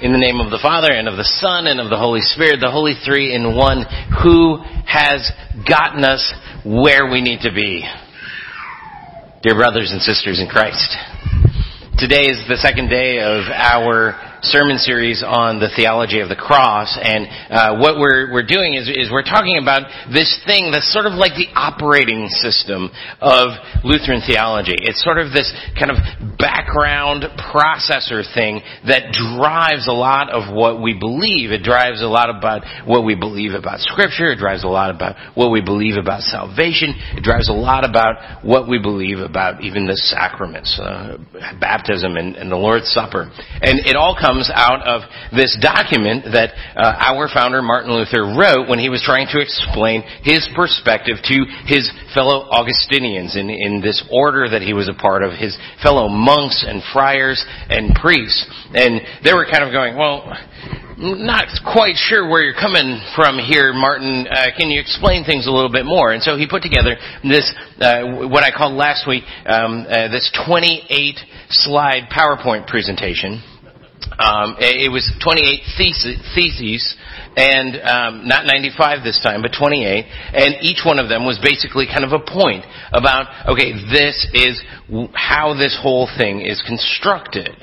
In the name of the Father and of the Son and of the Holy Spirit, the Holy Three in one, who has gotten us where we need to be. Dear brothers and sisters in Christ, today is the second day of our sermon series on the theology of the cross, and uh, what we're we're doing is is we're talking about this thing that's sort of like the operating system of Lutheran theology. It's sort of this kind of background processor thing that drives a lot of what we believe. It drives a lot about what we believe about Scripture. It drives a lot about what we believe about salvation. It drives a lot about what we believe about even the sacraments, uh, baptism and, and the Lord's Supper, and it all comes comes out of this document that uh, our founder Martin Luther wrote when he was trying to explain his perspective to his fellow Augustinians in, in this order that he was a part of, his fellow monks and friars and priests. And they were kind of going, well, not quite sure where you're coming from here, Martin. Uh, can you explain things a little bit more? And so he put together this, uh, what I called last week, um, uh, this 28 slide PowerPoint presentation um, it was 28 theses, and um, not 95 this time, but 28. And each one of them was basically kind of a point about, okay, this is how this whole thing is constructed.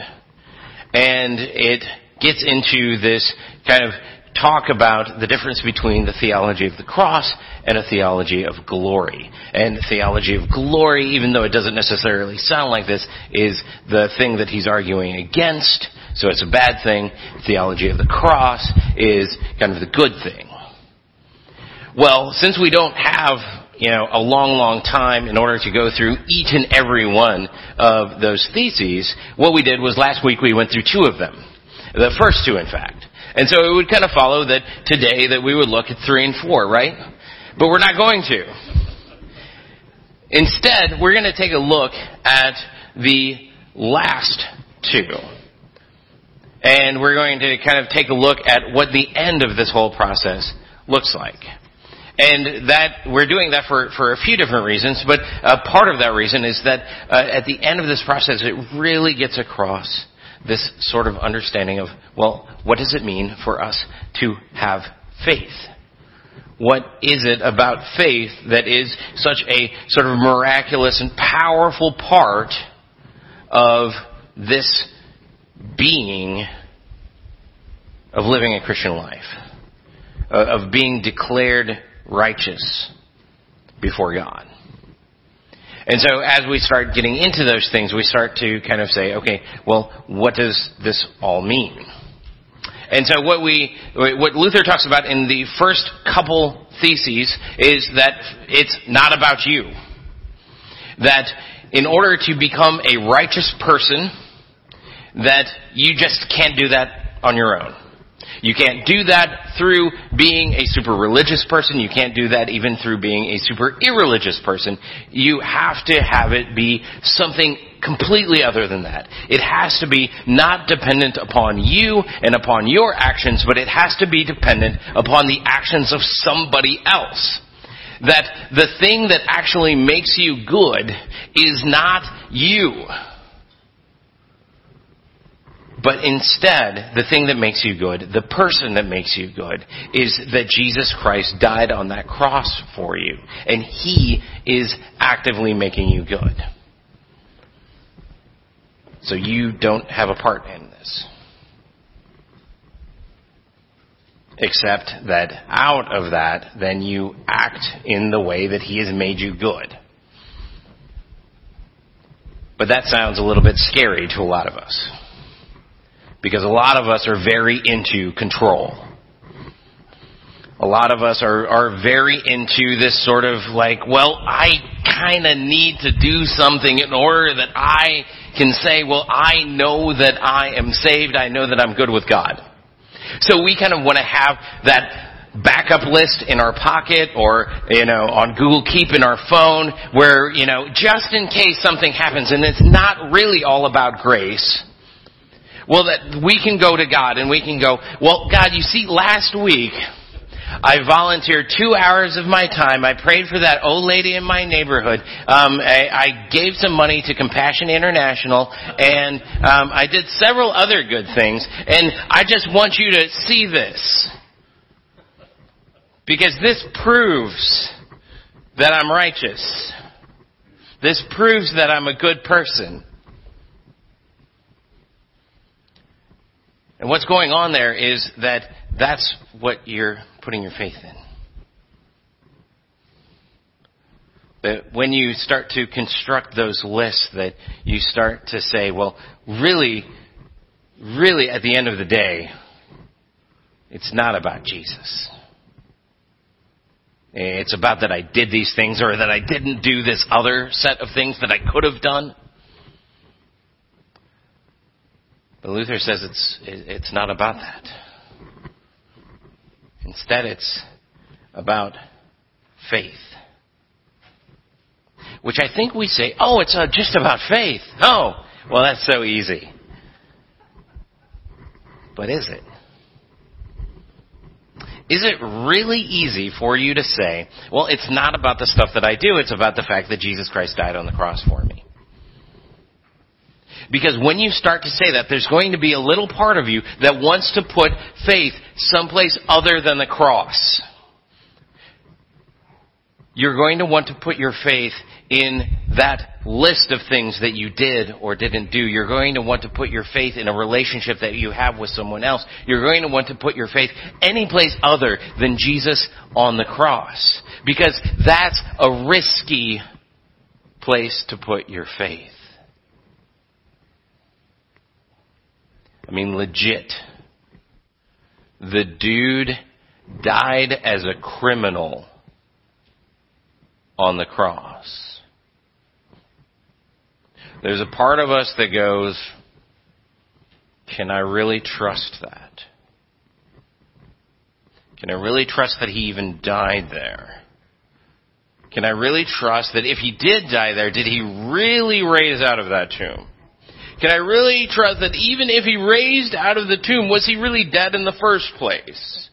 And it gets into this kind of talk about the difference between the theology of the cross and a theology of glory. And the theology of glory, even though it doesn't necessarily sound like this, is the thing that he's arguing against so it's a bad thing. Theology of the cross is kind of the good thing. Well, since we don't have you know, a long, long time in order to go through each and every one of those theses, what we did was last week we went through two of them. The first two, in fact. And so it would kind of follow that today that we would look at three and four, right? But we're not going to. Instead, we're going to take a look at the last two. And we're going to kind of take a look at what the end of this whole process looks like. And that, we're doing that for, for a few different reasons, but uh, part of that reason is that uh, at the end of this process, it really gets across this sort of understanding of, well, what does it mean for us to have faith? What is it about faith that is such a sort of miraculous and powerful part of this being of living a Christian life, uh, of being declared righteous before God. And so as we start getting into those things, we start to kind of say, okay, well, what does this all mean? And so what we, what Luther talks about in the first couple theses is that it's not about you. That in order to become a righteous person, that you just can't do that on your own. You can't do that through being a super religious person. You can't do that even through being a super irreligious person. You have to have it be something completely other than that. It has to be not dependent upon you and upon your actions, but it has to be dependent upon the actions of somebody else. That the thing that actually makes you good is not you. But instead, the thing that makes you good, the person that makes you good, is that Jesus Christ died on that cross for you. And He is actively making you good. So you don't have a part in this. Except that out of that, then you act in the way that He has made you good. But that sounds a little bit scary to a lot of us because a lot of us are very into control. A lot of us are, are very into this sort of like, well, I kind of need to do something in order that I can say, well, I know that I am saved. I know that I'm good with God. So we kind of want to have that backup list in our pocket or, you know, on Google Keep in our phone where, you know, just in case something happens and it's not really all about grace well, that we can go to God and we can go, well, God, you see, last week, I volunteered two hours of my time. I prayed for that old lady in my neighborhood. Um, I, I gave some money to Compassion International, and um, I did several other good things. And I just want you to see this. Because this proves that I'm righteous. This proves that I'm a good person. And what's going on there is that that's what you're putting your faith in. That when you start to construct those lists, that you start to say, well, really, really at the end of the day, it's not about Jesus. It's about that I did these things or that I didn't do this other set of things that I could have done. But Luther says it's, it's not about that. Instead, it's about faith. Which I think we say, oh, it's uh, just about faith. Oh, well, that's so easy. But is it? Is it really easy for you to say, well, it's not about the stuff that I do, it's about the fact that Jesus Christ died on the cross for me? Because when you start to say that, there's going to be a little part of you that wants to put faith someplace other than the cross. You're going to want to put your faith in that list of things that you did or didn't do. You're going to want to put your faith in a relationship that you have with someone else. You're going to want to put your faith any place other than Jesus on the cross. Because that's a risky place to put your faith. I mean, legit. The dude died as a criminal on the cross. There's a part of us that goes, can I really trust that? Can I really trust that he even died there? Can I really trust that if he did die there, did he really raise out of that tomb? Can I really trust that even if he raised out of the tomb, was he really dead in the first place?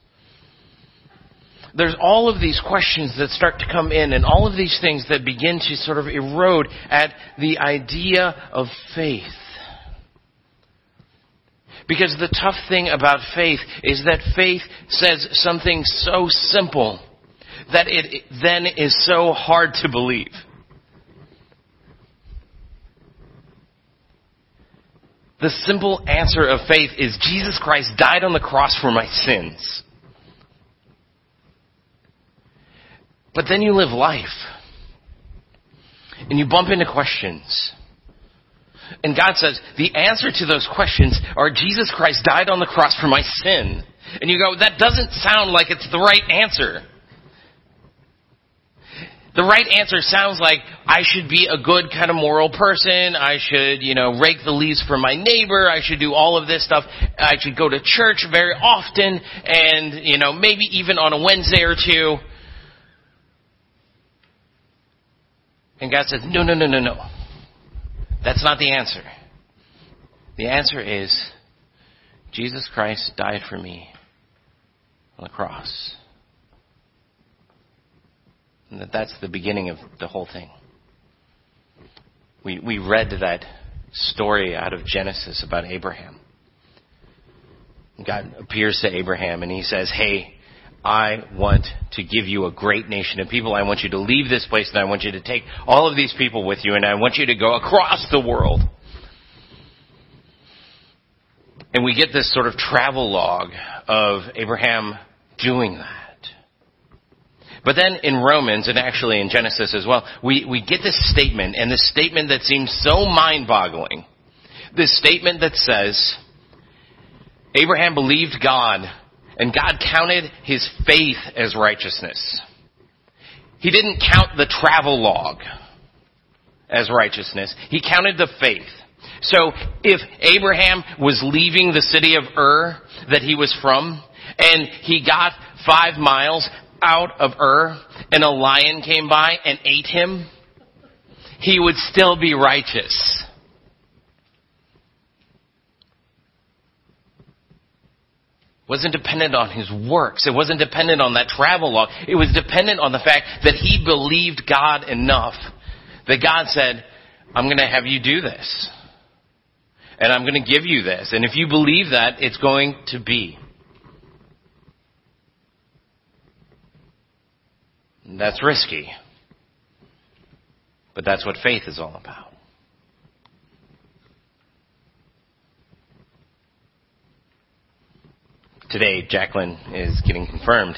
There's all of these questions that start to come in and all of these things that begin to sort of erode at the idea of faith. Because the tough thing about faith is that faith says something so simple that it then is so hard to believe. The simple answer of faith is Jesus Christ died on the cross for my sins. But then you live life. And you bump into questions. And God says, the answer to those questions are Jesus Christ died on the cross for my sin. And you go, that doesn't sound like it's the right answer. The right answer sounds like I should be a good kind of moral person. I should, you know, rake the leaves for my neighbor. I should do all of this stuff. I should go to church very often and, you know, maybe even on a Wednesday or two. And God says, no, no, no, no, no. That's not the answer. The answer is Jesus Christ died for me on the cross. And that that's the beginning of the whole thing. We, we read that story out of Genesis about Abraham. God appears to Abraham and he says, Hey, I want to give you a great nation of people. I want you to leave this place and I want you to take all of these people with you and I want you to go across the world. And we get this sort of travel log of Abraham doing that. But then in Romans, and actually in Genesis as well, we, we get this statement, and this statement that seems so mind boggling. This statement that says, Abraham believed God, and God counted his faith as righteousness. He didn't count the travel log as righteousness. He counted the faith. So if Abraham was leaving the city of Ur that he was from, and he got five miles out of Ur and a lion came by and ate him, he would still be righteous. wasn't dependent on his works. It wasn't dependent on that travel log. It was dependent on the fact that he believed God enough that God said, I'm going to have you do this. And I'm going to give you this. And if you believe that, it's going to be. That's risky. But that's what faith is all about. Today, Jacqueline is getting confirmed.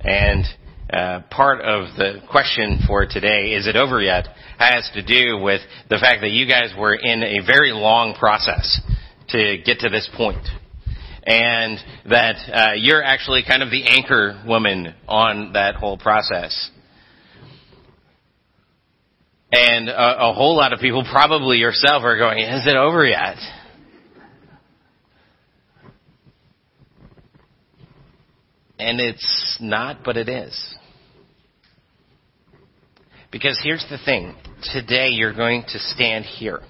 And uh, part of the question for today, is it over yet, has to do with the fact that you guys were in a very long process to get to this point. And that uh, you're actually kind of the anchor woman on that whole process. And a, a whole lot of people, probably yourself, are going, is it over yet? And it's not, but it is. Because here's the thing. Today you're going to stand here.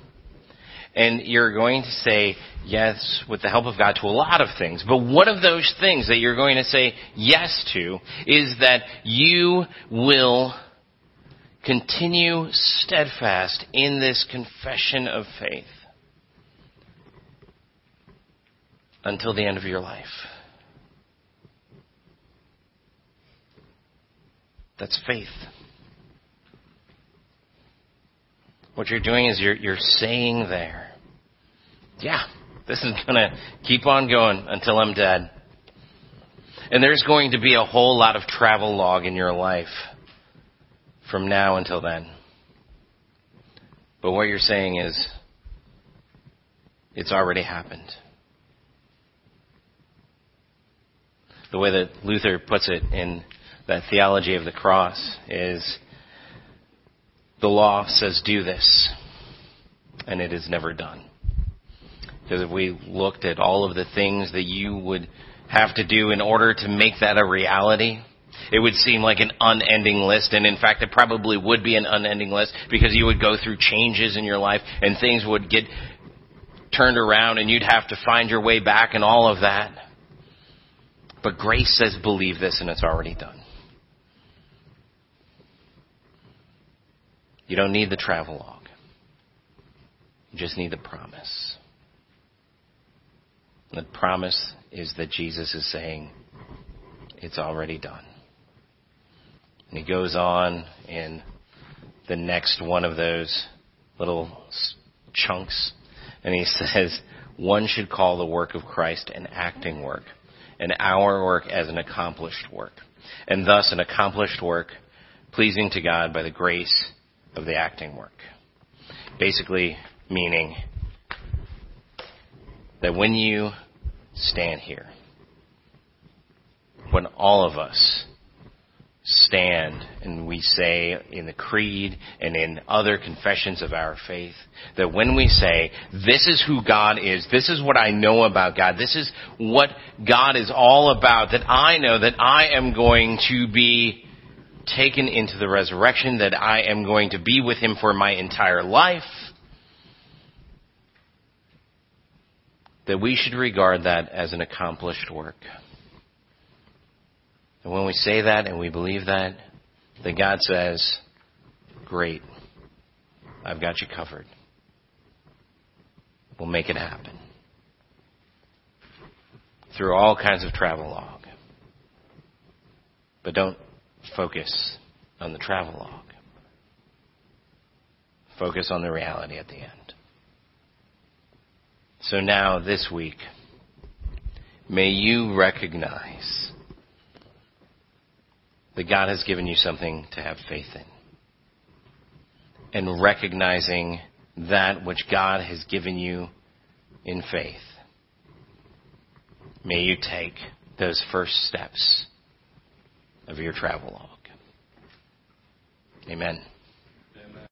And you're going to say yes with the help of God to a lot of things. But one of those things that you're going to say yes to is that you will continue steadfast in this confession of faith until the end of your life. That's faith. What you're doing is you're, you're saying there, yeah, this is going to keep on going until I'm dead. And there's going to be a whole lot of travel log in your life from now until then. But what you're saying is, it's already happened. The way that Luther puts it in that theology of the cross is the law says do this, and it is never done. Because if we looked at all of the things that you would have to do in order to make that a reality, it would seem like an unending list, and in fact, it probably would be an unending list because you would go through changes in your life and things would get turned around and you'd have to find your way back and all of that. But grace says believe this and it's already done. You don't need the travel log. You just need the promise. The promise is that Jesus is saying, it's already done. And he goes on in the next one of those little chunks, and he says, one should call the work of Christ an acting work, and our work as an accomplished work, and thus an accomplished work pleasing to God by the grace of the acting work. Basically, meaning that when you stand here, when all of us stand and we say in the creed and in other confessions of our faith that when we say, this is who God is, this is what I know about God, this is what God is all about, that I know that I am going to be taken into the resurrection, that I am going to be with him for my entire life, that we should regard that as an accomplished work. And when we say that and we believe that, then God says, Great, I've got you covered. We'll make it happen. Through all kinds of travel log. But don't focus on the travel log. Focus on the reality at the end. So now, this week, may you recognize that God has given you something to have faith in. And recognizing that which God has given you in faith. May you take those first steps of your travel log. Amen.